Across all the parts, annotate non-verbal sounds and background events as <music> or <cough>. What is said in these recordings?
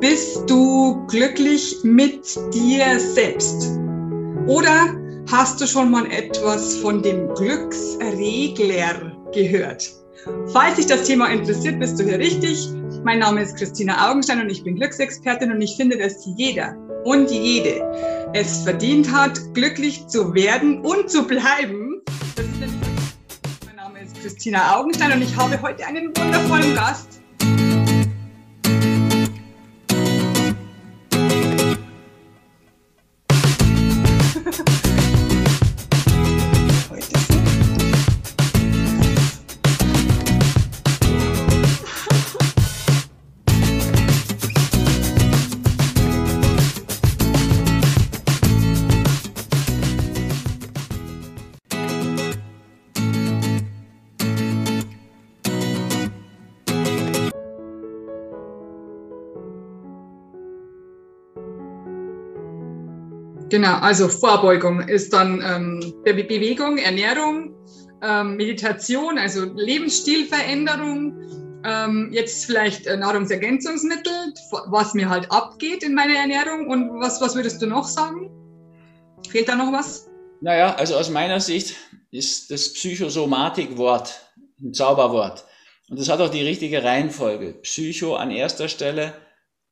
Bist du glücklich mit dir selbst? Oder hast du schon mal etwas von dem Glücksregler gehört? Falls dich das Thema interessiert, bist du hier richtig. Mein Name ist Christina Augenstein und ich bin Glücksexpertin und ich finde, dass jeder und jede es verdient hat, glücklich zu werden und zu bleiben. mein Name ist Christina Augenstein und ich habe heute einen wundervollen Gast Genau, also Vorbeugung ist dann ähm, Bewegung, Ernährung, ähm, Meditation, also Lebensstilveränderung, ähm, jetzt vielleicht äh, Nahrungsergänzungsmittel, was mir halt abgeht in meiner Ernährung und was, was würdest du noch sagen? Fehlt da noch was? Naja, also aus meiner Sicht ist das Psychosomatik-Wort ein Zauberwort. Und das hat auch die richtige Reihenfolge. Psycho an erster Stelle,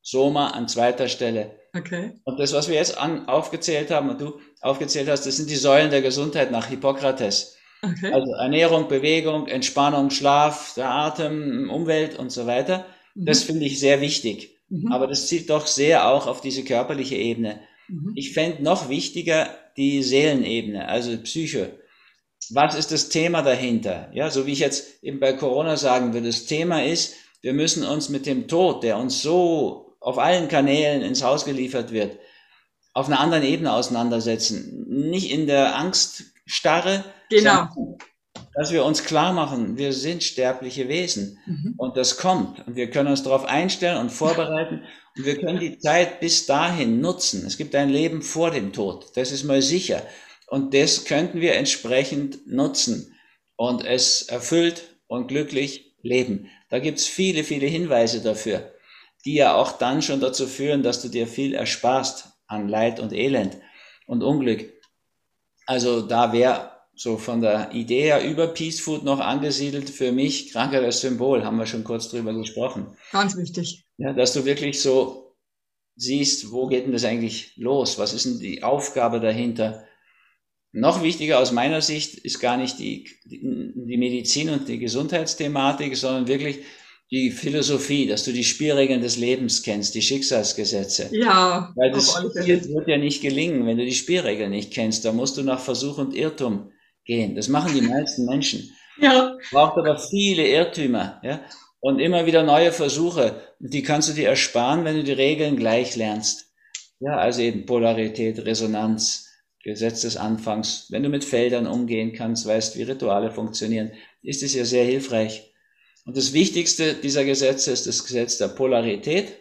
Soma an zweiter Stelle. Okay. Und das, was wir jetzt an, aufgezählt haben und du aufgezählt hast, das sind die Säulen der Gesundheit nach Hippokrates. Okay. Also Ernährung, Bewegung, Entspannung, Schlaf, der Atem, Umwelt und so weiter. Mhm. Das finde ich sehr wichtig. Mhm. Aber das zielt doch sehr auch auf diese körperliche Ebene. Mhm. Ich fände noch wichtiger die Seelenebene, also Psyche. Was ist das Thema dahinter? Ja, so wie ich jetzt eben bei Corona sagen würde, das Thema ist, wir müssen uns mit dem Tod, der uns so auf allen Kanälen ins Haus geliefert wird, auf einer anderen Ebene auseinandersetzen. Nicht in der Angststarre, genau. dass wir uns klar machen, wir sind sterbliche Wesen mhm. und das kommt und wir können uns darauf einstellen und vorbereiten und wir können die Zeit bis dahin nutzen. Es gibt ein Leben vor dem Tod, das ist mal sicher und das könnten wir entsprechend nutzen und es erfüllt und glücklich leben. Da gibt's viele, viele Hinweise dafür die ja auch dann schon dazu führen, dass du dir viel ersparst an Leid und Elend und Unglück. Also da wäre so von der Idee her über Peace Food noch angesiedelt für mich Krankheit als Symbol, haben wir schon kurz drüber gesprochen. Ganz wichtig. Ja, dass du wirklich so siehst, wo geht denn das eigentlich los? Was ist denn die Aufgabe dahinter? Noch wichtiger aus meiner Sicht ist gar nicht die, die Medizin und die Gesundheitsthematik, sondern wirklich die Philosophie, dass du die Spielregeln des Lebens kennst, die Schicksalsgesetze. Ja. Weil das wird ja nicht gelingen, wenn du die Spielregeln nicht kennst. Da musst du nach Versuch und Irrtum gehen. Das machen die meisten Menschen. Ja. Braucht aber viele Irrtümer, ja. Und immer wieder neue Versuche. Die kannst du dir ersparen, wenn du die Regeln gleich lernst. Ja, also eben Polarität, Resonanz, Gesetz des Anfangs. Wenn du mit Feldern umgehen kannst, weißt, wie Rituale funktionieren, ist es ja sehr hilfreich. Und das Wichtigste dieser Gesetze ist das Gesetz der Polarität.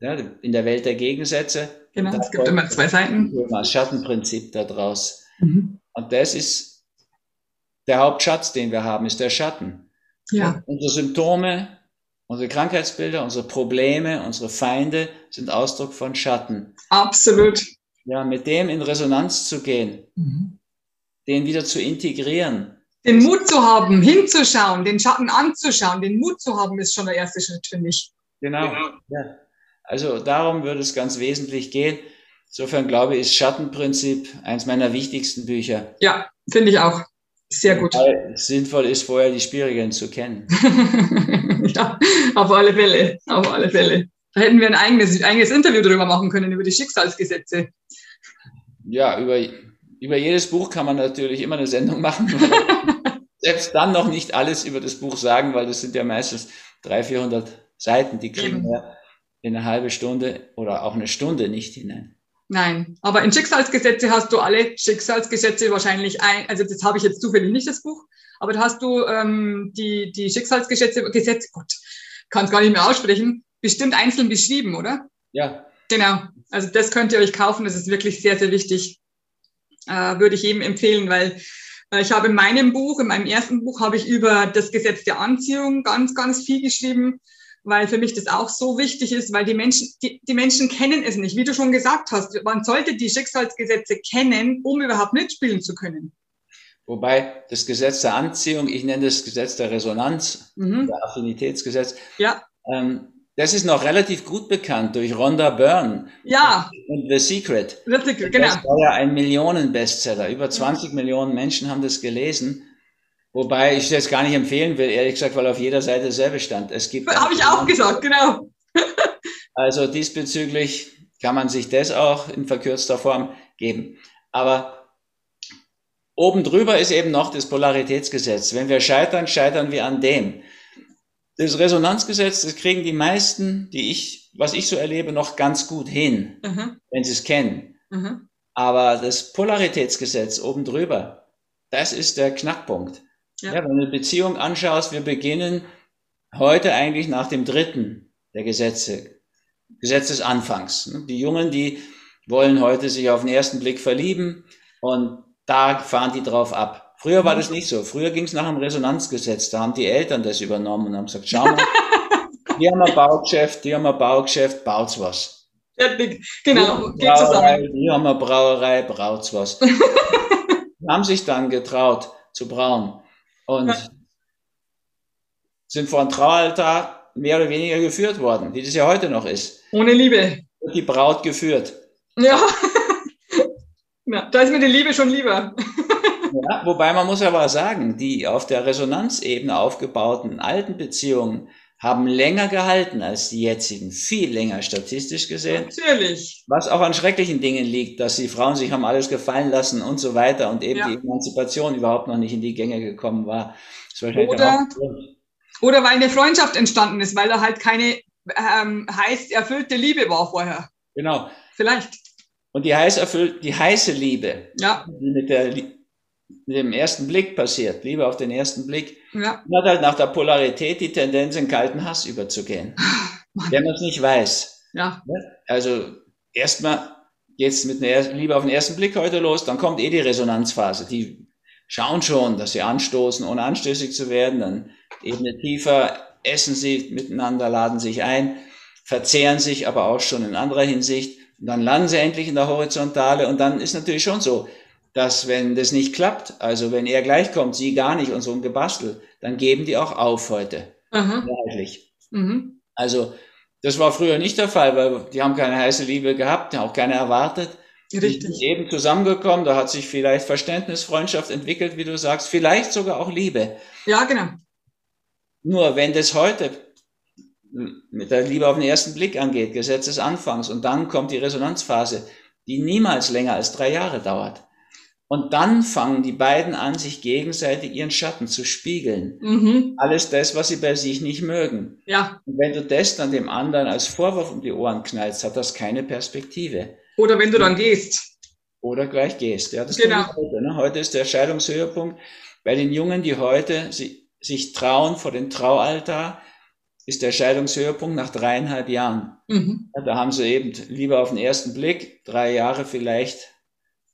Ja, in der Welt der Gegensätze. Genau, es gibt immer zwei Seiten. Das Schattenprinzip daraus. Mhm. Und das ist der Hauptschatz, den wir haben, ist der Schatten. Ja. Unsere Symptome, unsere Krankheitsbilder, unsere Probleme, unsere Feinde sind Ausdruck von Schatten. Absolut. Ja, mit dem in Resonanz zu gehen, mhm. den wieder zu integrieren, den Mut zu haben, hinzuschauen, den Schatten anzuschauen, den Mut zu haben, ist schon der erste Schritt, finde ich. Genau. genau. Ja. Also darum würde es ganz wesentlich gehen. Insofern glaube ich, ist Schattenprinzip eins meiner wichtigsten Bücher. Ja, finde ich auch. Sehr gut. Weil es sinnvoll ist, vorher die Spielregeln zu kennen. <laughs> ja, auf alle Fälle, auf alle Fälle. Da hätten wir ein eigenes, eigenes Interview darüber machen können, über die Schicksalsgesetze. Ja, über über jedes Buch kann man natürlich immer eine Sendung machen. <laughs> selbst dann noch nicht alles über das Buch sagen, weil das sind ja meistens 300, 400 Seiten, die kriegen wir in eine halbe Stunde oder auch eine Stunde nicht hinein. Nein, aber in Schicksalsgesetze hast du alle Schicksalsgesetze wahrscheinlich ein, also das habe ich jetzt zufällig nicht, das Buch, aber da hast du ähm, die, die Schicksalsgesetze, Gesetze, Gott, kann es gar nicht mehr aussprechen, bestimmt einzeln beschrieben, oder? Ja. Genau, also das könnt ihr euch kaufen, das ist wirklich sehr, sehr wichtig äh, würde ich jedem empfehlen, weil ich habe in meinem Buch, in meinem ersten Buch, habe ich über das Gesetz der Anziehung ganz, ganz viel geschrieben, weil für mich das auch so wichtig ist, weil die Menschen, die, die Menschen kennen es nicht. Wie du schon gesagt hast, man sollte die Schicksalsgesetze kennen, um überhaupt mitspielen zu können. Wobei das Gesetz der Anziehung, ich nenne das Gesetz der Resonanz, mhm. der Affinitätsgesetz, ja. Ähm, das ist noch relativ gut bekannt durch Rhonda Byrne ja. und The Secret. The Secret genau. Das war ja ein Millionen-Bestseller. Über 20 Millionen Menschen haben das gelesen. Wobei ich das gar nicht empfehlen will, ehrlich gesagt, weil auf jeder Seite dasselbe stand. Es gibt. Habe ich auch gesagt, genau. <laughs> also diesbezüglich kann man sich das auch in verkürzter Form geben. Aber oben drüber ist eben noch das Polaritätsgesetz. Wenn wir scheitern, scheitern wir an dem. Das Resonanzgesetz, das kriegen die meisten, die ich, was ich so erlebe, noch ganz gut hin, mhm. wenn sie es kennen. Mhm. Aber das Polaritätsgesetz oben drüber, das ist der Knackpunkt. Ja. ja. wenn du eine Beziehung anschaust, wir beginnen heute eigentlich nach dem dritten der Gesetze, Gesetz des Anfangs. Die Jungen, die wollen heute sich auf den ersten Blick verlieben und da fahren die drauf ab. Früher war das nicht so. Früher ging es nach dem Resonanzgesetz. Da haben die Eltern das übernommen und haben gesagt, schau mal, <laughs> die haben ein Baugeschäft, die haben ein Baugeschäft, baut's was. Genau, geht zusammen. Die haben eine Brauerei, braut's was. <laughs> haben sich dann getraut zu brauen und sind vor ein Traualtar mehr oder weniger geführt worden, wie das ja heute noch ist. Ohne Liebe. Die Braut geführt. Ja. <laughs> ja da ist mir die Liebe schon lieber. Ja, wobei man muss aber sagen, die auf der Resonanzebene aufgebauten alten Beziehungen haben länger gehalten als die jetzigen, viel länger statistisch gesehen. Natürlich. Was auch an schrecklichen Dingen liegt, dass die Frauen sich haben alles gefallen lassen und so weiter und eben ja. die Emanzipation überhaupt noch nicht in die Gänge gekommen war. Oder, oder weil eine Freundschaft entstanden ist, weil da halt keine ähm, heiß erfüllte Liebe war vorher. Genau. Vielleicht. Und die heiß erfüllt, die heiße Liebe, ja. die mit der mit dem ersten Blick passiert, Liebe auf den ersten Blick, ja. hat halt nach der Polarität die Tendenz, in kalten Hass überzugehen. <laughs> Mann. Wenn man es nicht weiß. Ja. Also erstmal geht's mit einer Liebe auf den ersten Blick heute los, dann kommt eh die Resonanzphase. Die schauen schon, dass sie anstoßen, ohne anstößig zu werden, dann Ebene tiefer, essen sie miteinander, laden sich ein, verzehren sich aber auch schon in anderer Hinsicht. Und dann landen sie endlich in der Horizontale und dann ist natürlich schon so, dass wenn das nicht klappt, also wenn er gleich kommt, sie gar nicht und so ein Gebastel, dann geben die auch auf heute. Mehrheitlich. Mhm. Also das war früher nicht der Fall, weil die haben keine heiße Liebe gehabt, auch keine erwartet. Richtig. Die sind eben zusammengekommen, da hat sich vielleicht Verständnis, Freundschaft entwickelt, wie du sagst, vielleicht sogar auch Liebe. Ja, genau. Nur wenn das heute mit der Liebe auf den ersten Blick angeht, Gesetz des Anfangs, und dann kommt die Resonanzphase, die niemals länger als drei Jahre dauert. Und dann fangen die beiden an, sich gegenseitig ihren Schatten zu spiegeln. Mhm. Alles das, was sie bei sich nicht mögen. Ja. Und wenn du das dann dem anderen als Vorwurf um die Ohren knallst, hat das keine Perspektive. Oder wenn du dann gehst. Oder gleich gehst. Ja, das genau. heute, ne? heute ist der Scheidungshöhepunkt. Bei den Jungen, die heute si sich trauen vor dem Traualtar, ist der Scheidungshöhepunkt nach dreieinhalb Jahren. Mhm. Ja, da haben sie eben lieber auf den ersten Blick, drei Jahre vielleicht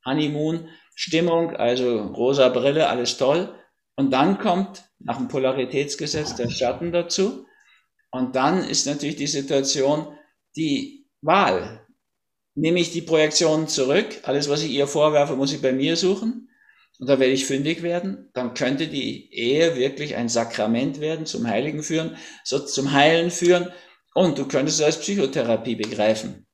Honeymoon, Stimmung, also rosa Brille, alles toll. Und dann kommt nach dem Polaritätsgesetz der Schatten dazu. Und dann ist natürlich die Situation die Wahl. Nehme ich die Projektion zurück, alles, was ich ihr vorwerfe, muss ich bei mir suchen. Und da werde ich fündig werden. Dann könnte die Ehe wirklich ein Sakrament werden, zum Heiligen führen, so zum Heilen führen. Und du könntest es als Psychotherapie begreifen.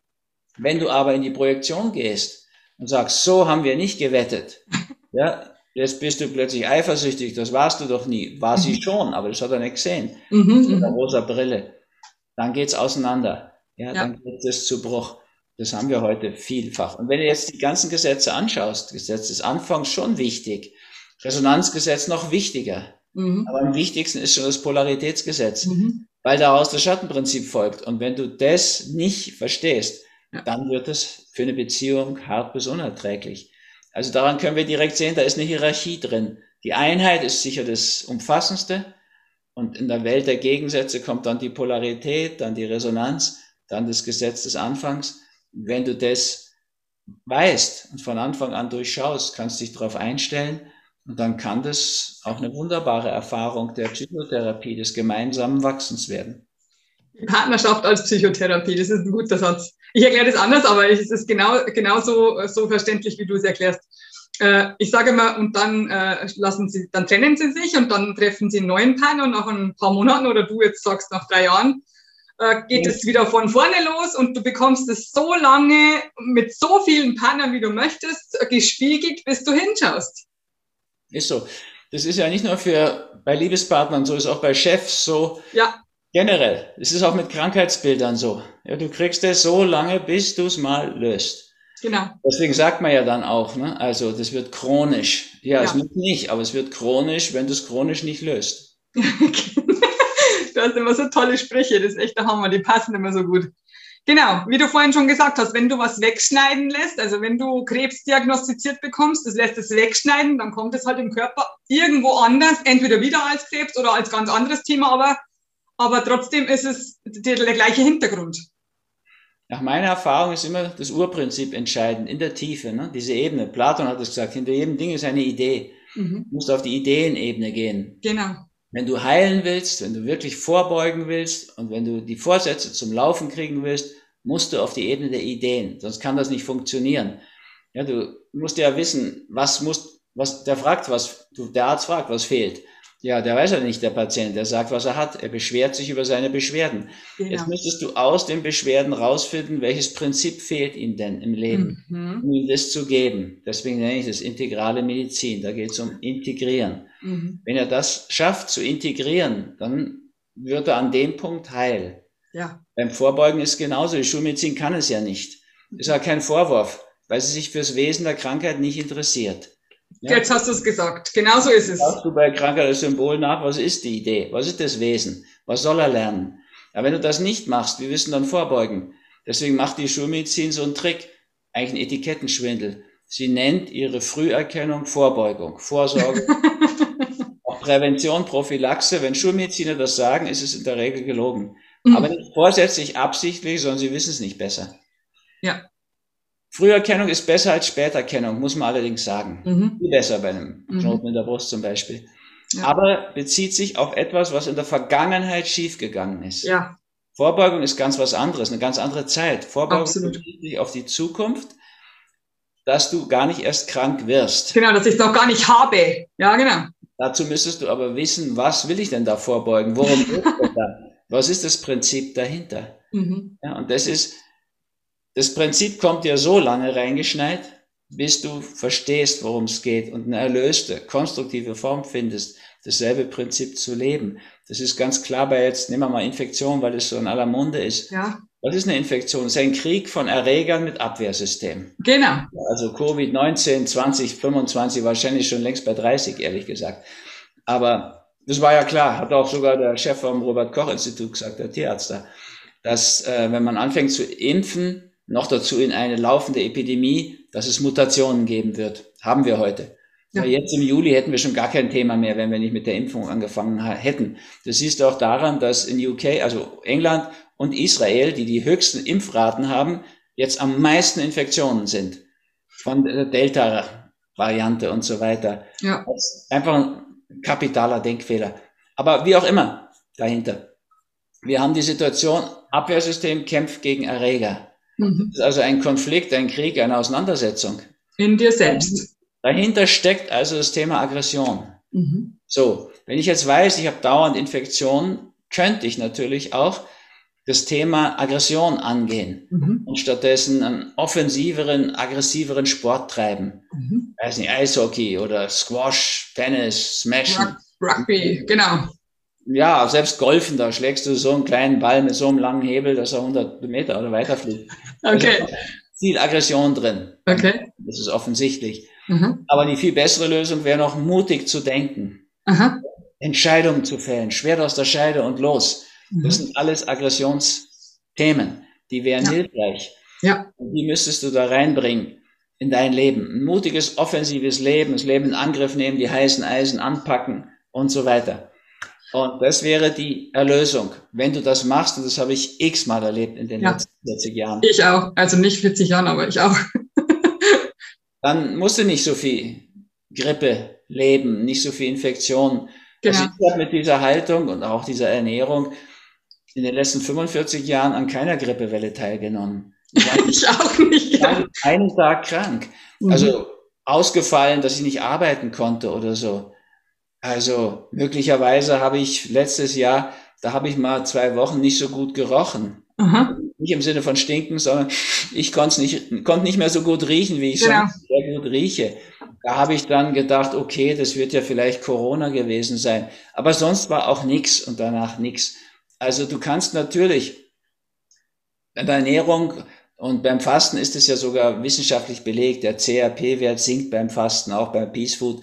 Wenn du aber in die Projektion gehst, und sagst, so haben wir nicht gewettet. <laughs> Ja, jetzt bist du plötzlich eifersüchtig, das warst du doch nie. War sie mhm. schon, aber das hat er nicht gesehen. Mhm, Mit der mhm. rosa Brille. Dann geht's auseinander. Ja, ja, dann geht es zu Bruch. Das haben wir heute vielfach. Und wenn du jetzt die ganzen Gesetze anschaust, Gesetz des Anfangs schon wichtig, Resonanzgesetz noch wichtiger. Mhm. Aber am wichtigsten ist schon das Polaritätsgesetz, mhm. weil daraus das Schattenprinzip folgt. Und wenn du das nicht verstehst, ja. dann wird es für eine Beziehung hart bis unerträglich. Also daran können wir direkt sehen, da ist eine Hierarchie drin. Die Einheit ist sicher das Umfassendste und in der Welt der Gegensätze kommt dann die Polarität, dann die Resonanz, dann das Gesetz des Anfangs. Wenn du das weißt und von Anfang an durchschaust, kannst du dich darauf einstellen und dann kann das auch eine wunderbare Erfahrung der Psychotherapie, des gemeinsamen Wachsens werden. Partnerschaft als Psychotherapie, das ist ein guter Satz. Ich erkläre das anders, aber es ist genau, genauso so verständlich, wie du es erklärst. Äh, ich sage mal, und dann äh, lassen sie, dann trennen sie sich und dann treffen sie einen neuen Partner und nach ein paar Monaten oder du jetzt sagst nach drei Jahren, äh, geht es wieder von vorne los und du bekommst es so lange mit so vielen Partnern, wie du möchtest, gespiegelt, bis du hinschaust. Ist so. Das ist ja nicht nur für bei Liebespartnern so, ist auch bei Chefs so. Ja. Generell. Es ist auch mit Krankheitsbildern so. Ja, du kriegst es so lange, bis du es mal löst. Genau. Deswegen sagt man ja dann auch, ne? also das wird chronisch. Ja, ja. es wird nicht, aber es wird chronisch, wenn du es chronisch nicht löst. <laughs> du hast immer so tolle Sprüche, das ist echt der Hammer, die passen immer so gut. Genau, wie du vorhin schon gesagt hast, wenn du was wegschneiden lässt, also wenn du Krebs diagnostiziert bekommst, das lässt es wegschneiden, dann kommt es halt im Körper irgendwo anders, entweder wieder als Krebs oder als ganz anderes Thema, aber, aber trotzdem ist es der, der gleiche Hintergrund. Nach meiner Erfahrung ist immer das Urprinzip entscheidend, in der Tiefe, ne? diese Ebene. Platon hat es gesagt, hinter jedem Ding ist eine Idee. Mhm. Du musst auf die Ideenebene gehen. Genau. Wenn du heilen willst, wenn du wirklich vorbeugen willst und wenn du die Vorsätze zum Laufen kriegen willst, musst du auf die Ebene der Ideen, sonst kann das nicht funktionieren. Ja, du musst ja wissen, was muss, was, der fragt was, du, der Arzt fragt, was fehlt. Ja, der weiß ja nicht, der Patient, der sagt, was er hat. Er beschwert sich über seine Beschwerden. Genau. Jetzt müsstest du aus den Beschwerden rausfinden, welches Prinzip fehlt ihm denn im Leben, mhm. um ihm das zu geben. Deswegen nenne ich das integrale Medizin. Da geht es um Integrieren. Mhm. Wenn er das schafft zu integrieren, dann wird er an dem Punkt heil. Ja. Beim Vorbeugen ist genauso. Die Schulmedizin kann es ja nicht. Ist ja kein Vorwurf, weil sie sich fürs Wesen der Krankheit nicht interessiert. Ja. Jetzt hast du es gesagt. Genau so ist es. Schaust du bei Krankheit das Symbol nach, was ist die Idee? Was ist das Wesen? Was soll er lernen? Aber wenn du das nicht machst, wie wirst du dann vorbeugen? Deswegen macht die Schulmedizin so einen Trick, eigentlich einen Etikettenschwindel. Sie nennt ihre Früherkennung Vorbeugung, Vorsorge, <laughs> auch Prävention, Prophylaxe. Wenn Schulmediziner das sagen, ist es in der Regel gelogen. Mhm. Aber nicht vorsätzlich, absichtlich, sondern sie wissen es nicht besser. Ja. Früherkennung ist besser als Späterkennung, muss man allerdings sagen. Mhm. Viel besser bei einem mhm. Knoten in der Brust zum Beispiel. Ja. Aber bezieht sich auf etwas, was in der Vergangenheit schiefgegangen ist. Ja. Vorbeugung ist ganz was anderes, eine ganz andere Zeit. Vorbeugung Absolut. bezieht sich auf die Zukunft, dass du gar nicht erst krank wirst. Genau, dass ich es noch gar nicht habe. Ja, genau. Dazu müsstest du aber wissen, was will ich denn da vorbeugen? Worum geht es da? <laughs> Was ist das Prinzip dahinter? Mhm. Ja, und das ist das Prinzip kommt dir so lange reingeschneit, bis du verstehst, worum es geht und eine erlöste, konstruktive Form findest, dasselbe Prinzip zu leben. Das ist ganz klar bei jetzt, nehmen wir mal Infektion, weil es so in aller Munde ist. Ja. Was ist eine Infektion? Es ist ein Krieg von Erregern mit Abwehrsystem. Genau. Also Covid-19, 20, 25, wahrscheinlich schon längst bei 30, ehrlich gesagt. Aber das war ja klar, hat auch sogar der Chef vom Robert-Koch-Institut gesagt, der Tierarzt da, dass äh, wenn man anfängt zu impfen, noch dazu in eine laufende Epidemie, dass es Mutationen geben wird. Haben wir heute. Ja. Jetzt im Juli hätten wir schon gar kein Thema mehr, wenn wir nicht mit der Impfung angefangen hätten. Das siehst du auch daran, dass in UK, also England und Israel, die die höchsten Impfraten haben, jetzt am meisten Infektionen sind. Von der Delta-Variante und so weiter. Ja. Das ist einfach ein kapitaler Denkfehler. Aber wie auch immer dahinter. Wir haben die Situation, Abwehrsystem kämpft gegen Erreger. Mhm. Das ist also ein Konflikt, ein Krieg, eine Auseinandersetzung. In dir selbst. Dahinter steckt also das Thema Aggression. Mhm. So, wenn ich jetzt weiß, ich habe dauernd Infektionen, könnte ich natürlich auch das Thema Aggression angehen mhm. und stattdessen einen offensiveren, aggressiveren Sport treiben. Mhm. Weiß nicht, Eishockey oder Squash, Tennis, Smashen. Rugby, genau ja, selbst Golfen, da schlägst du so einen kleinen Ball mit so einem langen Hebel, dass er 100 Meter oder weiter fliegt. <laughs> Okay. Also viel Aggression drin. Okay. Das ist offensichtlich. Mhm. Aber die viel bessere Lösung wäre noch mutig zu denken. Aha. Entscheidungen zu fällen, Schwert aus der Scheide und los. Mhm. Das sind alles Aggressionsthemen. Die wären ja. hilfreich. Ja. Und die müsstest du da reinbringen in dein Leben. Ein mutiges, offensives Leben, das Leben in Angriff nehmen, die heißen Eisen anpacken und so weiter. Und das wäre die Erlösung. Wenn du das machst, und das habe ich x-mal erlebt in den ja. letzten 40 Jahren. Ich auch. Also nicht 40 Jahren, aber ich auch. <laughs> dann musst du nicht so viel Grippe leben, nicht so viel Infektion. Genau. Also ich habe mit dieser Haltung und auch dieser Ernährung in den letzten 45 Jahren an keiner Grippewelle teilgenommen. <laughs> Ich, auch nicht. Ich war einen Tag krank. Mhm. Also ausgefallen, dass ich nicht arbeiten konnte oder so. Also möglicherweise habe ich letztes Jahr, da habe ich mal zwei Wochen nicht so gut gerochen. Aha. Nicht im Sinne von stinken, sondern ich konnte nicht, konnte nicht mehr so gut riechen, wie ich genau. sonst sehr gut rieche. Da habe ich dann gedacht, okay, das wird ja vielleicht Corona gewesen sein. Aber sonst war auch nichts und danach nichts. Also du kannst natürlich bei der Ernährung und beim Fasten ist es ja sogar wissenschaftlich belegt, der CRP-Wert sinkt beim Fasten, auch beim Peace Food.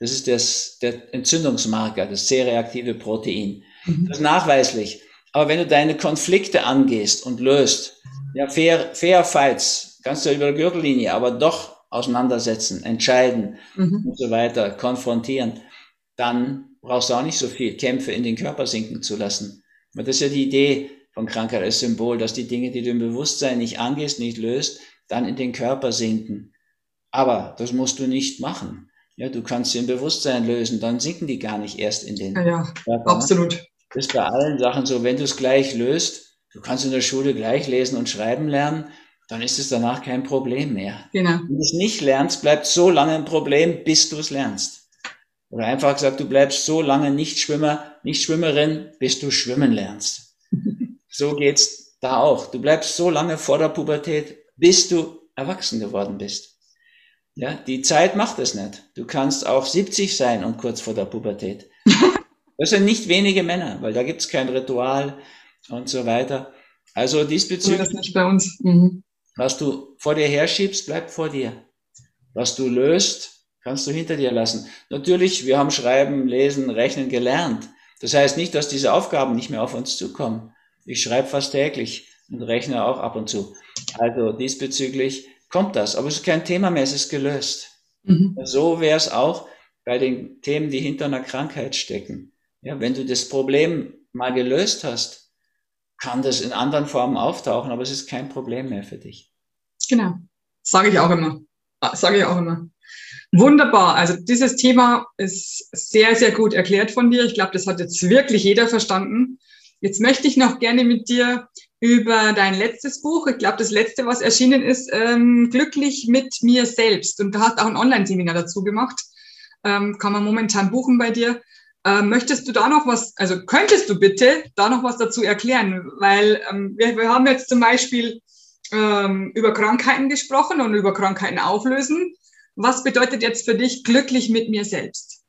Das ist das, der Entzündungsmarker, das C-reaktive Protein. Mhm. Das ist nachweislich. Aber wenn du deine Konflikte angehst und löst, ja, fair, fair fights, kannst du über die Gürtellinie, aber doch auseinandersetzen, entscheiden mhm. und so weiter, konfrontieren, dann brauchst du auch nicht so viel Kämpfe in den Körper sinken zu lassen. Weil das ist ja die Idee von Krankheit als Symbol, dass die Dinge, die du im Bewusstsein nicht angehst, nicht löst, dann in den Körper sinken. Aber das musst du nicht machen. Ja, du kannst sie im Bewusstsein lösen, dann sinken die gar nicht erst in den ja, Körper. Ne? Absolut. Das ist bei allen Sachen so, wenn du es gleich löst, du kannst in der Schule gleich lesen und schreiben lernen, dann ist es danach kein Problem mehr. Genau. Wenn du es nicht lernst, bleibt so lange ein Problem, bis du es lernst. Oder einfach gesagt, du bleibst so lange nicht Schwimmer, nicht Schwimmerin, bis du schwimmen lernst. <laughs> so geht's da auch. Du bleibst so lange vor der Pubertät, bis du erwachsen geworden bist. Ja, die Zeit macht es nicht. Du kannst auch 70 sein und kurz vor der Pubertät. <laughs> Das sind nicht wenige Männer, weil da gibt's kein Ritual und so weiter. Also diesbezüglich. Das nicht bei uns. Mhm. Was du vor dir herschiebst, bleibt vor dir. Was du löst, kannst du hinter dir lassen. Natürlich, wir haben Schreiben, Lesen, Rechnen gelernt. Das heißt nicht, dass diese Aufgaben nicht mehr auf uns zukommen. Ich schreibe fast täglich und rechne auch ab und zu. Also diesbezüglich kommt das. Aber es ist kein Thema mehr, es ist gelöst. Mhm. So wäre es auch bei den Themen, die hinter einer Krankheit stecken. Ja, wenn du das Problem mal gelöst hast, kann das in anderen Formen auftauchen, aber es ist kein Problem mehr für dich. Genau, sage ich auch immer. Ah, sage ich auch immer. Wunderbar. Also dieses Thema ist sehr, sehr gut erklärt von dir. Ich glaube, das hat jetzt wirklich jeder verstanden. Jetzt möchte ich noch gerne mit dir über dein letztes Buch, ich glaube, das letzte, was erschienen ist, ähm, Glücklich mit mir selbst. Und du hast auch ein Online-Seminar dazu gemacht. Ähm, kann man momentan buchen bei dir. Ähm, möchtest du da noch was, also könntest du bitte da noch was dazu erklären? Weil ähm, wir, wir haben jetzt zum Beispiel ähm, über Krankheiten gesprochen und über Krankheiten auflösen. Was bedeutet jetzt für dich glücklich mit mir selbst?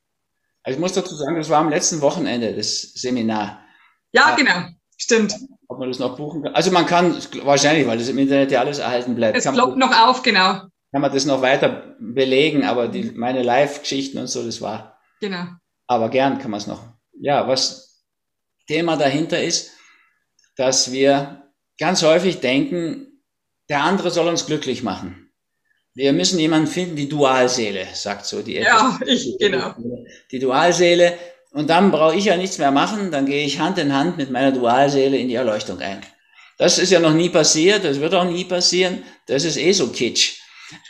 Also ich muss dazu sagen, das war am letzten Wochenende, das Seminar. Ja, genau, stimmt. Ob man das noch buchen kann. Also man kann wahrscheinlich, weil das im Internet ja alles erhalten bleibt. Es ploppt noch auf, genau. Kann man das noch weiter belegen, aber die, meine Live-Geschichten und so, das war. Genau. Aber gern kann man es noch. Ja, was Thema dahinter ist, dass wir ganz häufig denken, der andere soll uns glücklich machen. Wir müssen jemanden finden, die Dualseele, sagt so die Ja, ich, genau. Die Dualseele. Und dann brauche ich ja nichts mehr machen, dann gehe ich Hand in Hand mit meiner Dualseele in die Erleuchtung ein. Das ist ja noch nie passiert, das wird auch nie passieren, das ist eh so kitsch.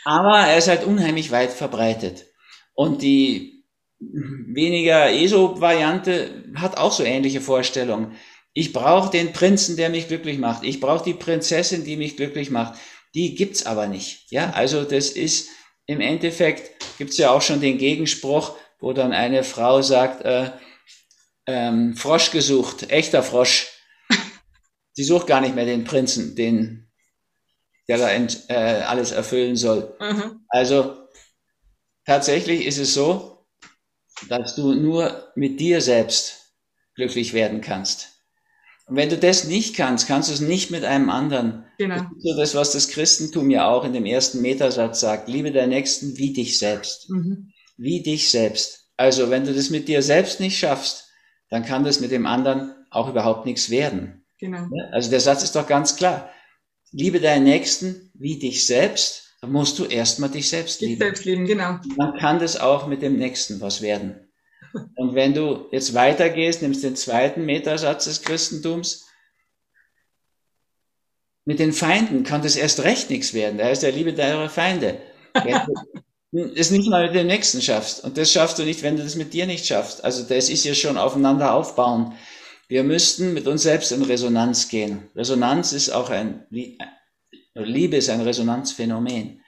Aber er ist halt unheimlich weit verbreitet. Und die weniger ESO-Variante hat auch so ähnliche Vorstellungen. Ich brauche den Prinzen, der mich glücklich macht. Ich brauche die Prinzessin, die mich glücklich macht. Die gibt's aber nicht. Ja, also das ist im Endeffekt gibt's ja auch schon den Gegenspruch, wo dann eine Frau sagt, äh, ähm, Frosch gesucht, echter Frosch. <laughs> Sie sucht gar nicht mehr den Prinzen, den, der da ent, äh, alles erfüllen soll. Mhm. Also tatsächlich ist es so, dass du nur mit dir selbst glücklich werden kannst. Und wenn du das nicht kannst, kannst du es nicht mit einem anderen. Genau. Das ist so das, was das Christentum ja auch in dem ersten Metasatz sagt. Liebe deinen Nächsten wie dich selbst. Mhm wie dich selbst. Also wenn du das mit dir selbst nicht schaffst, dann kann das mit dem anderen auch überhaupt nichts werden. Genau. Also der Satz ist doch ganz klar. Liebe deinen Nächsten wie dich selbst, dann musst du erstmal dich selbst lieben. Dich selbst lieben, genau. Dann kann das auch mit dem Nächsten was werden. Und wenn du jetzt weitergehst, nimmst den zweiten Metasatz des Christentums, mit den Feinden kann das erst recht nichts werden. Da heißt ja, liebe deine Feinde. <laughs> Wenn du, es nicht mal mit dem Nächsten schaffst. Und das schaffst du nicht, wenn du das mit dir nicht schaffst. Also das ist ja schon aufeinander aufbauen. Wir müssten mit uns selbst in Resonanz gehen. Resonanz ist auch ein, Liebe ist ein Resonanzphänomen.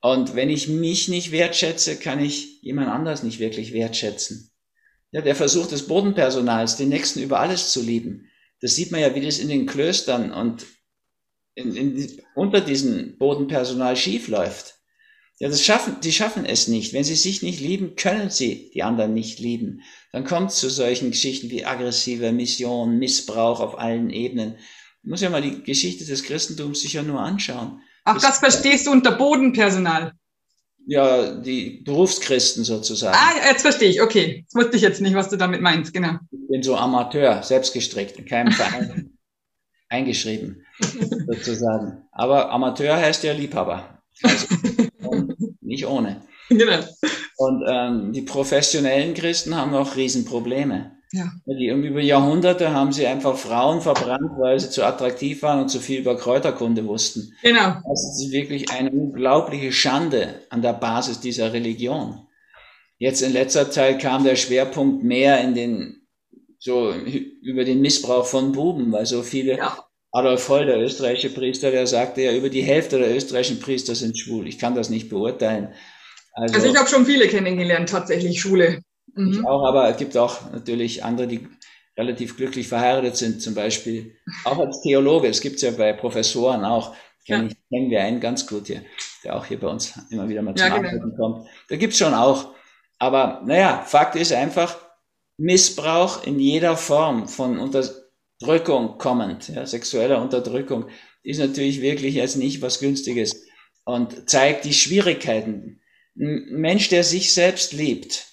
Und wenn ich mich nicht wertschätze, kann ich jemand anders nicht wirklich wertschätzen. Ja, der Versuch des Bodenpersonals, den Nächsten über alles zu lieben, das sieht man ja, wie das in den Klöstern und in, in, unter diesem Bodenpersonal schiefläuft. Ja, das schaffen, die schaffen es nicht. Wenn sie sich nicht lieben, können sie die anderen nicht lieben. Dann kommt es zu solchen Geschichten wie aggressive Mission, Missbrauch auf allen Ebenen. Ich muss ja mal die Geschichte des Christentums sicher nur anschauen. Ach, das, das verstehst du unter Bodenpersonal? Ja, die Berufschristen sozusagen. Ah, jetzt verstehe ich. Okay, das wusste ich jetzt nicht, was du damit meinst, genau. Ich bin so Amateur, selbstgestrickt, in keinem Verein <laughs> eingeschrieben, <laughs> sozusagen. Aber Amateur heißt ja Liebhaber. Also, nicht ohne. Genau. Und ähm, die professionellen Christen haben auch Riesenprobleme. Ja. Die über Jahrhunderte haben sie einfach Frauen verbrannt, weil sie zu attraktiv waren und zu viel über Kräuterkunde wussten. Genau. Das ist wirklich eine unglaubliche Schande an der Basis dieser Religion. Jetzt in letzter Zeit kam der Schwerpunkt mehr in den, so über den Missbrauch von Buben, weil so viele, ja. Adolf Holl, der österreichische Priester, der sagte ja, über die Hälfte der österreichischen Priester sind schwul. Ich kann das nicht beurteilen. Also, also ich habe schon viele kennengelernt, tatsächlich Schule. Mhm. Ich auch, aber es gibt auch natürlich andere, die relativ glücklich verheiratet sind, zum Beispiel auch als Theologe. Es gibt es ja bei Professoren auch. Ja. kennen wir einen ganz gut hier, der auch hier bei uns immer wieder mal zum ja, genau. kommt. Da gibt es schon auch. Aber naja, Fakt ist einfach, Missbrauch in jeder Form von Unterdrückung kommend, ja, sexueller Unterdrückung, ist natürlich wirklich jetzt nicht was Günstiges und zeigt die Schwierigkeiten. Ein Mensch, der sich selbst liebt,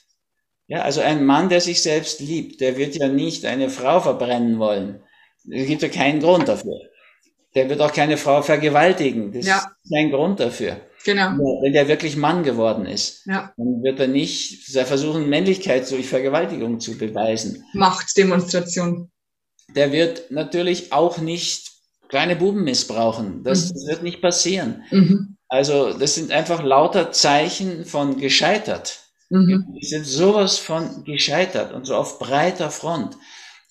ja, also ein Mann, der sich selbst liebt, der wird ja nicht eine Frau verbrennen wollen. Es gibt ja keinen Grund dafür. Der wird auch keine Frau vergewaltigen. Das ja. ist kein Grund dafür. Genau. Wenn der wirklich Mann geworden ist, ja. dann wird er nicht versuchen, Männlichkeit durch Vergewaltigung zu beweisen. Machtdemonstration. Der wird natürlich auch nicht kleine Buben missbrauchen. Das, mhm. das wird nicht passieren. Mhm. Also das sind einfach lauter Zeichen von gescheitert. Mhm. Die sind sowas von gescheitert und so auf breiter Front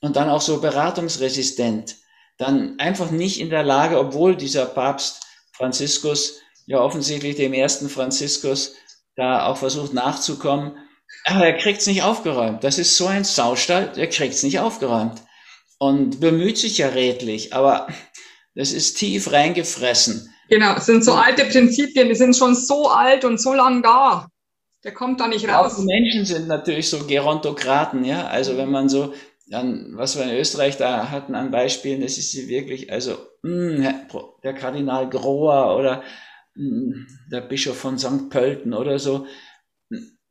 und dann auch so beratungsresistent, dann einfach nicht in der Lage, obwohl dieser Papst Franziskus ja offensichtlich dem ersten Franziskus da auch versucht nachzukommen, aber er kriegt's nicht aufgeräumt. Das ist so ein Saustall, der kriegt's nicht aufgeräumt und bemüht sich ja redlich, aber das ist tief reingefressen. Genau, es sind so alte Prinzipien, die sind schon so alt und so lang da. Der kommt da nicht raus. Auch die Menschen sind natürlich so Gerontokraten, ja. Also wenn man so, dann, was wir in Österreich da hatten an Beispielen, das ist sie wirklich, also mh, hm, der Kardinal Grohr oder mh, hm, der Bischof von St. Pölten oder so,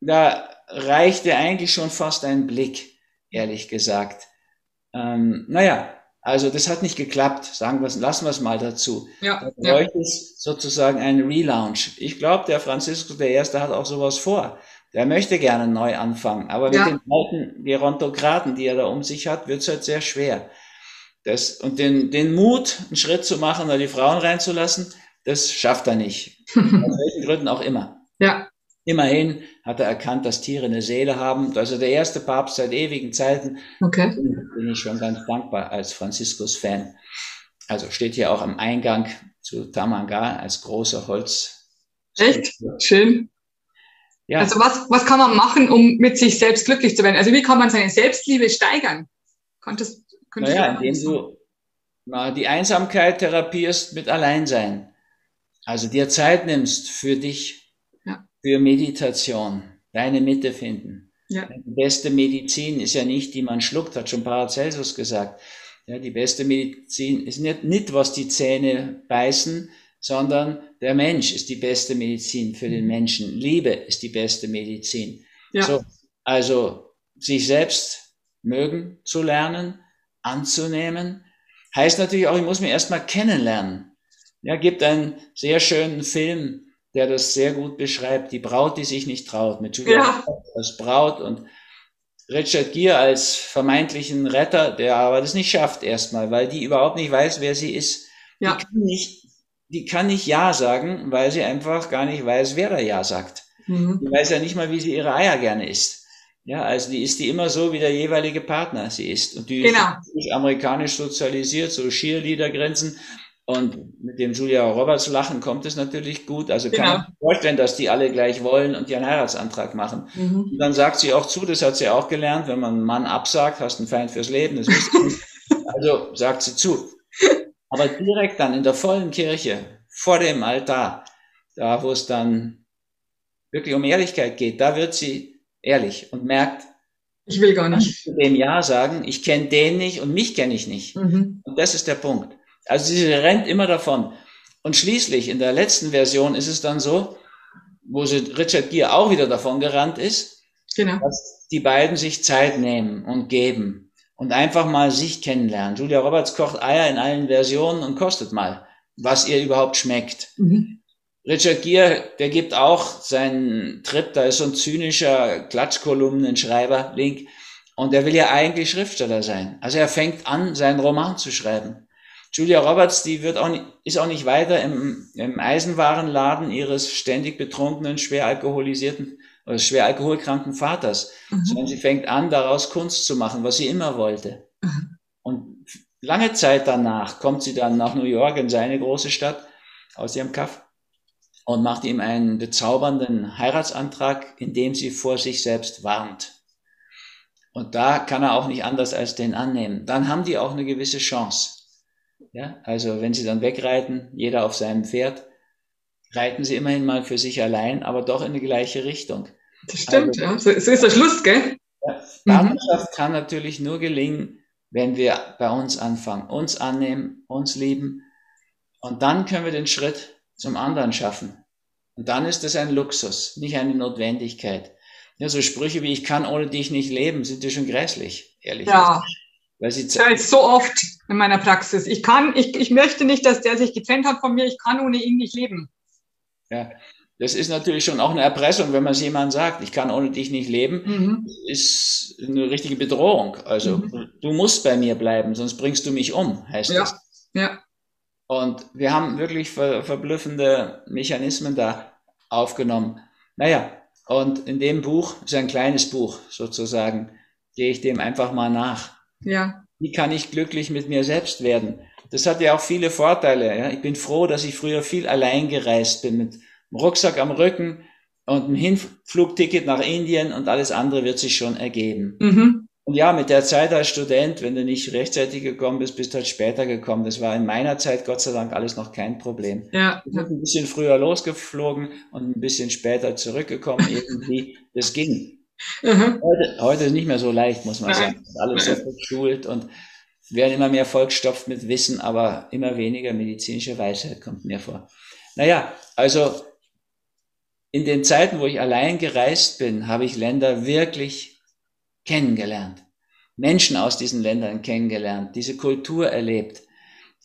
da reichte eigentlich schon fast ein Blick, ehrlich gesagt. Ähm, naja, also das hat nicht geklappt, sagen wir, lassen wir es mal dazu. Ja, da bräuchte ja. es sozusagen einen Relaunch. Ich glaube, der Franziskus der Erste hat auch sowas vor. Der möchte gerne neu anfangen, aber mit ja. den alten Gerontokraten, die er da um sich hat, wird es halt sehr schwer. Das, und den, den Mut, einen Schritt zu machen oder die Frauen reinzulassen, das schafft er nicht. <laughs> Aus welchen Gründen auch immer. Ja. Immerhin hat er erkannt, dass Tiere eine Seele haben. Also der erste Papst seit ewigen Zeiten. Okay. Bin ich schon ganz dankbar als Franziskus-Fan. Also steht hier auch am Eingang zu Tamanga als großer Holz. Echt? Schön. Ja. Also was, was kann man machen, um mit sich selbst glücklich zu werden? Also wie kann man seine Selbstliebe steigern? Konntest, könntest naja, indem du na, die Einsamkeit therapierst mit Alleinsein. Also dir Zeit nimmst für dich für Meditation, deine Mitte finden. Ja. Die beste Medizin ist ja nicht, die man schluckt, hat schon Paracelsus gesagt. Ja, die beste Medizin ist nicht, nicht, was die Zähne beißen, sondern der Mensch ist die beste Medizin für den. Menschen. Liebe ist die beste Medizin. Ja. So, also sich selbst mögen zu lernen, anzunehmen, heißt natürlich auch, ich muss mich erstmal kennenlernen. Ja, gibt einen sehr schönen Film, der das sehr gut beschreibt. Die Braut, die sich nicht traut, mit Julia ja. als Braut und Richard Gere als vermeintlichen Retter, der aber das nicht schafft erstmal, weil die überhaupt nicht weiß, wer sie ist. Ja. Die, kann nicht, die kann nicht Ja sagen, weil sie einfach gar nicht weiß, wer da Ja sagt. Mhm. Die weiß ja nicht mal, wie sie ihre Eier gerne isst. Ja, also die ist die immer so, wie der jeweilige Partner sie ist. Und die Genau. ist amerikanisch sozialisiert, so Cheerleader-Grenzen. Und mit dem Julia Roberts lachen kommt es natürlich gut. Also kann Genau. man sich vorstellen, dass die alle gleich wollen und ihren Heiratsantrag machen. Mhm. Und dann sagt sie auch zu, das hat sie auch gelernt, wenn man einen Mann absagt, hast einen Feind fürs Leben, das nicht. <laughs> Also sagt sie zu. Aber direkt dann in der vollen Kirche, vor dem Altar, da wo es dann wirklich um Ehrlichkeit geht, da wird sie ehrlich und merkt, Ich will gar nicht. zu dem Ja sagen, ich kenne den nicht und mich kenne ich nicht. Mhm. Und das ist der Punkt. Also sie rennt immer davon. Und schließlich, in der letzten Version ist es dann so, wo sie Richard Gere auch wieder davon gerannt ist, Genau. dass die beiden sich Zeit nehmen und geben und einfach mal sich kennenlernen. Julia Roberts kocht Eier in allen Versionen und kostet mal, was ihr überhaupt schmeckt. Mhm. Richard Gere, der gibt auch seinen Trip, da ist so ein zynischer Klatschkolumnenschreiber, Link, und der will ja eigentlich Schriftsteller sein. Also er fängt an, seinen Roman zu schreiben. Julia Roberts, die wird auch nicht, ist auch nicht weiter im, im Eisenwarenladen ihres ständig betrunkenen, schwer alkoholisierten oder schwer alkoholkranken Vaters, Mhm. sondern sie fängt an, daraus Kunst zu machen, was sie immer wollte. Mhm. Und lange Zeit danach kommt sie dann nach New York in seine große Stadt aus ihrem Kaff und macht ihm einen bezaubernden Heiratsantrag, in dem sie vor sich selbst warnt. Und da kann er auch nicht anders als den annehmen. Dann haben die auch eine gewisse Chance. Ja, also wenn sie dann wegreiten, jeder auf seinem Pferd, reiten sie immerhin mal für sich allein, aber doch in die gleiche Richtung. Das stimmt, ja. So, so ist der Schluss, gell? Partnerschaft kann natürlich nur gelingen, wenn wir bei uns anfangen, uns annehmen, uns lieben. Und dann können wir den Schritt zum anderen schaffen. Und dann ist es ein Luxus, nicht eine Notwendigkeit. Ja, so Sprüche wie ich kann ohne dich nicht leben, sind ja schon grässlich, ehrlich Ja. gesagt. Weil sie Ja, jetzt so oft in meiner Praxis. Ich kann, ich, ich möchte nicht, dass der sich getrennt hat von mir. Ich kann ohne ihn nicht leben. ja, das ist natürlich schon auch eine Erpressung, wenn man es jemandem sagt, ich kann ohne dich nicht leben. Mhm. ist eine richtige Bedrohung. Also Mhm. du musst bei mir bleiben, sonst bringst du mich um, heißt Ja. es. Ja. Und wir haben wirklich ver verblüffende Mechanismen da aufgenommen. Naja, und in dem Buch, ist ein kleines Buch sozusagen, gehe ich dem einfach mal nach. Ja. Wie kann ich glücklich mit mir selbst werden? Das hat ja auch viele Vorteile. Ja? Ich bin froh, dass ich früher viel allein gereist bin, mit einem Rucksack am Rücken und einem Hinflugticket nach Indien und alles andere wird sich schon ergeben. Mhm. Und ja, mit der Zeit als Student, wenn du nicht rechtzeitig gekommen bist, bist du halt später gekommen. Das war in meiner Zeit Gott sei Dank alles noch kein Problem. Ja. Wir sind ein bisschen früher losgeflogen und ein bisschen später zurückgekommen <laughs> irgendwie. Das ging. Mhm. Heute, heute ist nicht mehr so leicht, muss man Nein. sagen. Alles so verschult und werden immer mehr vollgestopft mit Wissen, aber immer weniger medizinische Weisheit kommt mir vor. Naja, also in den Zeiten, wo ich allein gereist bin, habe ich Länder wirklich kennengelernt. Menschen aus diesen Ländern kennengelernt, diese Kultur erlebt.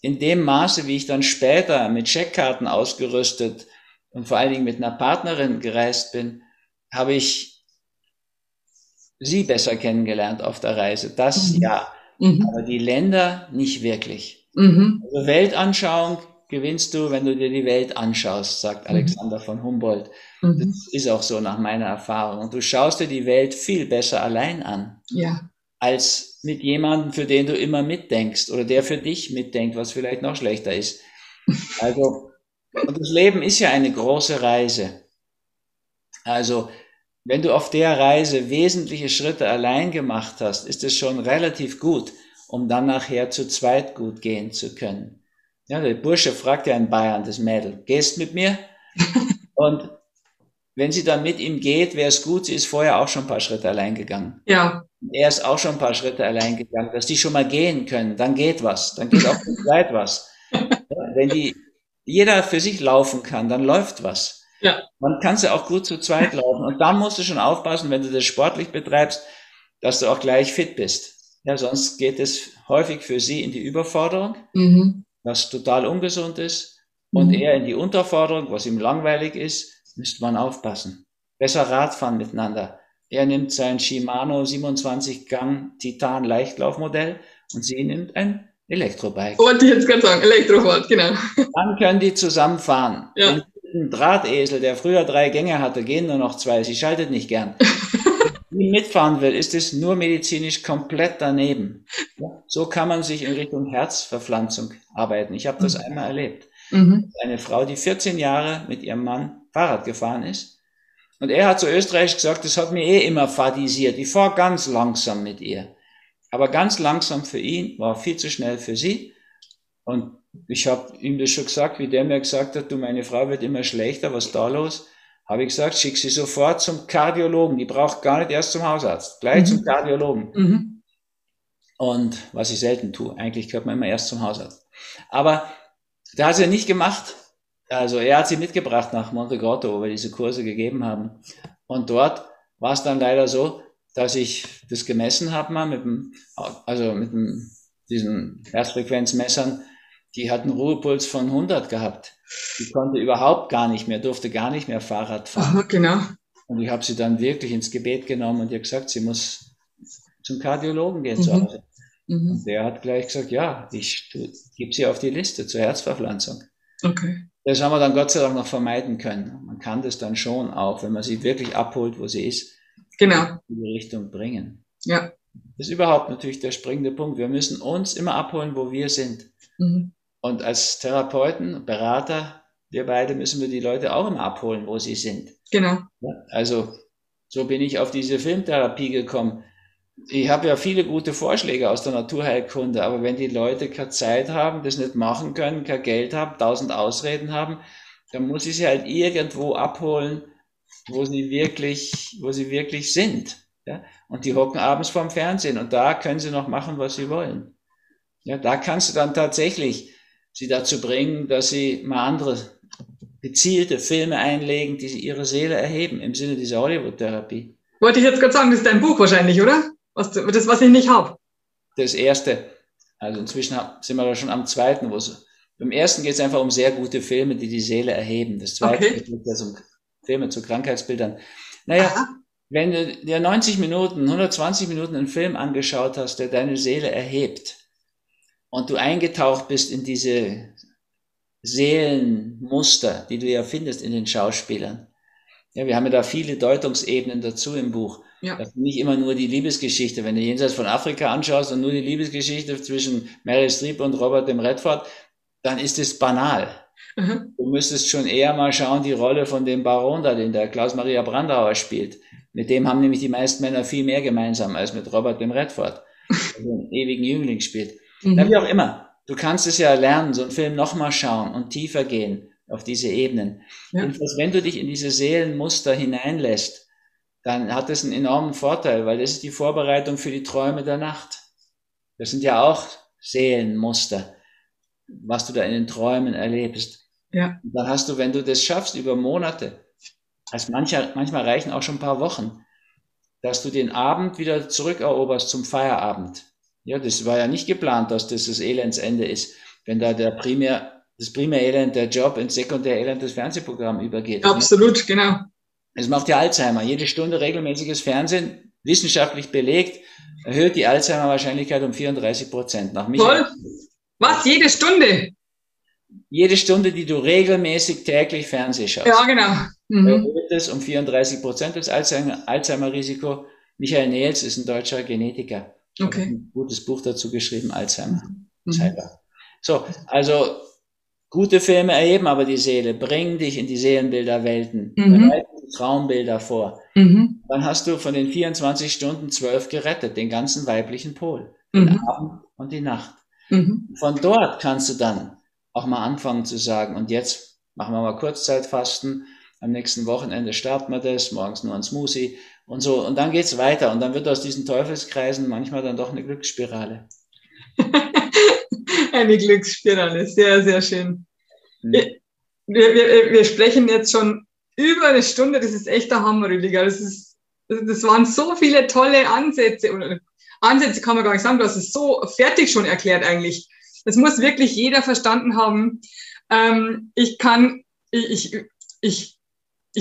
In dem Maße, wie ich dann später mit Scheckkarten ausgerüstet und vor allen Dingen mit einer Partnerin gereist bin, habe ich sie besser kennengelernt auf der Reise. Das Mhm. ja, Mhm. aber die Länder nicht wirklich. Mhm. Also Weltanschauung gewinnst du, wenn du dir die Welt anschaust, sagt Mhm. Alexander von Humboldt. Mhm. Das ist auch so nach meiner Erfahrung. Und du schaust dir die Welt viel besser allein an, Ja. als mit jemandem, für den du immer mitdenkst oder der für dich mitdenkt, was vielleicht noch schlechter ist. Also, und das Leben ist ja eine große Reise. Also, wenn du auf der Reise wesentliche Schritte allein gemacht hast, ist es schon relativ gut, um dann nachher zu zweit gut gehen zu können. Ja, der Bursche fragt ja in Bayern das Mädel, gehst mit mir? <laughs> Und wenn sie dann mit ihm geht, wäre es gut, sie ist vorher auch schon ein paar Schritte allein gegangen. Ja. Er ist auch schon ein paar Schritte allein gegangen, dass die schon mal gehen können, dann geht was, dann geht auch <laughs> zu zweit was. Ja, wenn die jeder für sich laufen kann, dann läuft was. Ja. Man kann sie auch gut zu zweit laufen. Und da musst du schon aufpassen, wenn du das sportlich betreibst, dass du auch gleich fit bist. Ja, sonst geht es häufig für sie in die Überforderung, Mhm. was total ungesund ist, und Mhm. eher in die Unterforderung, was ihm langweilig ist, müsste man aufpassen. Besser Radfahren miteinander. Er nimmt sein Shimano 27 Gang Titan Leichtlaufmodell und sie nimmt ein Elektrobike. Wollte ich jetzt gerade sagen, Elektrofahrt, genau. Dann können die zusammenfahren. Ja. Den Drahtesel, der früher drei Gänge hatte, gehen nur noch zwei. Sie schaltet nicht gern. <laughs> mitfahren will, ist es nur medizinisch komplett daneben. Ja, so kann man sich in Richtung Herzverpflanzung arbeiten. Ich habe das mhm. einmal erlebt. Mhm. Eine Frau, die 14 Jahre mit ihrem Mann Fahrrad gefahren ist. Und er hat zu Österreich gesagt, das hat mir eh immer fadisiert. Ich fahre ganz langsam mit ihr. Aber ganz langsam für ihn war viel zu schnell für sie. Und ich habe ihm das schon gesagt, wie der mir gesagt hat, du, meine Frau wird immer schlechter, was ist da los? Habe ich gesagt, schick sie sofort zum Kardiologen. Die braucht gar nicht erst zum Hausarzt, gleich mhm. zum Kardiologen. Mhm. Und was ich selten tue, eigentlich gehört man immer erst zum Hausarzt. Aber da hat sie nicht gemacht. Also er hat sie mitgebracht nach Monte Grotto, wo wir diese Kurse gegeben haben. Und dort war es dann leider so, dass ich das gemessen habe mal mit dem, also mit dem, diesen Herzfrequenzmessern die hat einen Ruhepuls von 100 gehabt. Die konnte überhaupt gar nicht mehr, durfte gar nicht mehr Fahrrad fahren. Aha, genau. Und ich habe sie dann wirklich ins Gebet genommen und ihr gesagt, sie muss zum Kardiologen gehen mhm. zu Hause. Mhm. Und der hat gleich gesagt, ja, ich gebe sie auf die Liste zur Herzverpflanzung. Okay. Das haben wir dann Gott sei Dank noch vermeiden können. Man kann das dann schon auch, wenn man sie wirklich abholt, wo sie ist, genau. in die Richtung bringen. Ja. Das ist überhaupt natürlich der springende Punkt. Wir müssen uns immer abholen, wo wir sind. Mhm. Und als Therapeuten, Berater, wir beide müssen wir die Leute auch immer abholen, wo sie sind. Genau. Also so bin ich auf diese Filmtherapie gekommen. Ich habe ja viele gute Vorschläge aus der Naturheilkunde, aber wenn die Leute keine Zeit haben, das nicht machen können, kein Geld haben, tausend Ausreden haben, dann muss ich sie halt irgendwo abholen, wo sie wirklich, wo sie wirklich sind. Ja? Und die hocken abends vorm Fernsehen und da können sie noch machen, was sie wollen. Ja, da kannst du dann tatsächlich sie dazu bringen, dass sie mal andere gezielte Filme einlegen, die sie ihre Seele erheben, im Sinne dieser Hollywood-Therapie. Wollte ich jetzt gerade sagen, das ist dein Buch wahrscheinlich, oder? Was, das, was ich nicht habe. Das erste. Also inzwischen sind wir da schon am zweiten, wo es, beim ersten geht es einfach um sehr gute Filme, die die Seele erheben. Das zweite okay. geht es um Filme zu Krankheitsbildern. Naja, Aha. wenn du dir 90 Minuten, 120 Minuten einen Film angeschaut hast, der deine Seele erhebt, und du eingetaucht bist in diese Seelenmuster, die du ja findest in den Schauspielern. Ja, wir haben ja da viele Deutungsebenen dazu im Buch. Ja. Das ist nicht immer nur die Liebesgeschichte. Wenn du jenseits von Afrika anschaust und nur die Liebesgeschichte zwischen Mary Streep und Robert dem Redford, dann ist es banal. Mhm. Du müsstest schon eher mal schauen, die Rolle von dem Baron da, den der Klaus-Maria Brandauer spielt. Mit dem haben nämlich die meisten Männer viel mehr gemeinsam als mit Robert dem Redford, der einen ewigen Jüngling spielt. Mhm. Wie auch immer. Du kannst es ja lernen, so einen Film nochmal schauen und tiefer gehen auf diese Ebenen. Ja. Jedenfalls, wenn du dich in diese Seelenmuster hineinlässt, dann hat das einen enormen Vorteil, weil das ist die Vorbereitung für die Träume der Nacht. Das sind ja auch Seelenmuster, was du da in den Träumen erlebst. Ja. Und dann hast du, wenn du das schaffst über Monate, also mancher, manchmal reichen auch schon ein paar Wochen, dass du den Abend wieder zurückeroberst zum Feierabend. Ja, das war ja nicht geplant, dass das das Elendsende ist, wenn da der primär, das Primärelend der Job ins Sekundärelend das Fernsehprogramm übergeht. Absolut, genau. Das macht ja Alzheimer. Jede Stunde regelmäßiges Fernsehen, wissenschaftlich belegt, erhöht die Alzheimer-Wahrscheinlichkeit um 34 Prozent. Nach Toll. Was? Jede Stunde? Jede Stunde, die du regelmäßig täglich Fernseh schaust. Ja, genau. Mhm. Erhöht es um 34 Prozent das Alzheimer-Risiko. Michael Nehls ist ein deutscher Genetiker. Okay. Ein gutes Buch dazu geschrieben, Alzheimer. Mhm. So, also gute Filme erheben aber die Seele, bringen dich in die Seelenbilderwelten, mhm. bereiten Traumbilder vor. Mhm. Dann hast du von den 24 Stunden zwölf gerettet, den ganzen weiblichen Pol, den mhm. Abend und die Nacht. Mhm. Von dort kannst du dann auch mal anfangen zu sagen, und jetzt machen wir mal Kurzzeitfasten, am nächsten Wochenende starten wir das, morgens nur ein Smoothie und so. Und dann geht's weiter. Und dann wird aus diesen Teufelskreisen manchmal dann doch eine Glücksspirale. <laughs> eine Glücksspirale, sehr, sehr schön. Hm. Wir, wir, wir, sprechen jetzt schon über eine Stunde, das ist echt der Hammer, Rüdiger. Das, ist, das waren so viele tolle Ansätze. Oder Ansätze kann man gar nicht sagen, du hast es so fertig schon erklärt eigentlich. Das muss wirklich jeder verstanden haben. Ähm, ich kann, ich, ich ich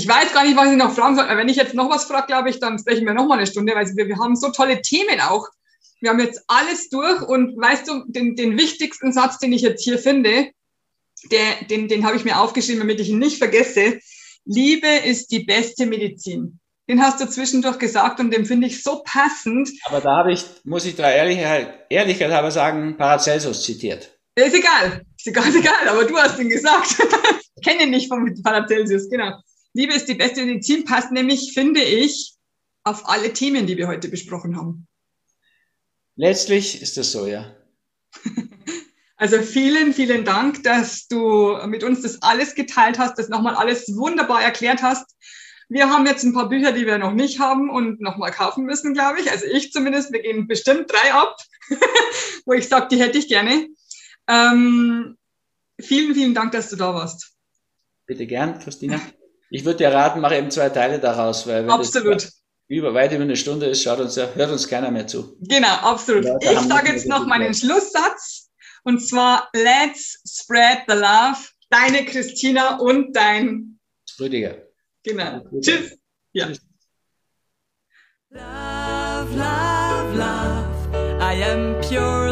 weiß gar nicht, was ich noch fragen soll. Wenn ich jetzt noch was frage, glaube ich, dann sprechen wir noch mal eine Stunde, weil wir, wir haben so tolle Themen auch. Wir haben jetzt alles durch und weißt du, den, den wichtigsten Satz, den ich jetzt hier finde, der, den, den habe ich mir aufgeschrieben, damit ich ihn nicht vergesse. Liebe ist die beste Medizin. den hast du zwischendurch gesagt und den finde ich so passend. Aber da habe ich, muss ich da Ehrlichkeit, Ehrlichkeit halber sagen, Paracelsus zitiert. Ist egal, ist egal, ist egal, aber du hast ihn gesagt. <laughs> ich kenne ihn nicht von Paracelsus, genau. Liebe ist die beste Medizin passt nämlich, finde ich, auf alle Themen, die wir heute besprochen haben. Letztlich ist das so, ja. <laughs> Also vielen, vielen Dank, dass du mit uns das alles geteilt hast, das nochmal alles wunderbar erklärt hast. Wir haben jetzt ein paar Bücher, die wir noch nicht haben und nochmal kaufen müssen, glaube ich. Also ich zumindest. Wir gehen bestimmt drei ab, <laughs> wo ich sage, die hätte ich gerne. Ähm, vielen, vielen Dank, dass du da warst. Bitte gern, Christina. Ich würde dir raten, mache eben zwei Teile daraus, weil wenn Absolut. das über weit über eine Stunde ist, schaut uns, hört uns keiner mehr zu. Genau, absolut. Ich sage jetzt noch meinen Schlusssatz und zwar Let's spread the love. Deine Christina und dein Rüdiger. Genau. Tschüss. Ja. Love, love, love. I am pure.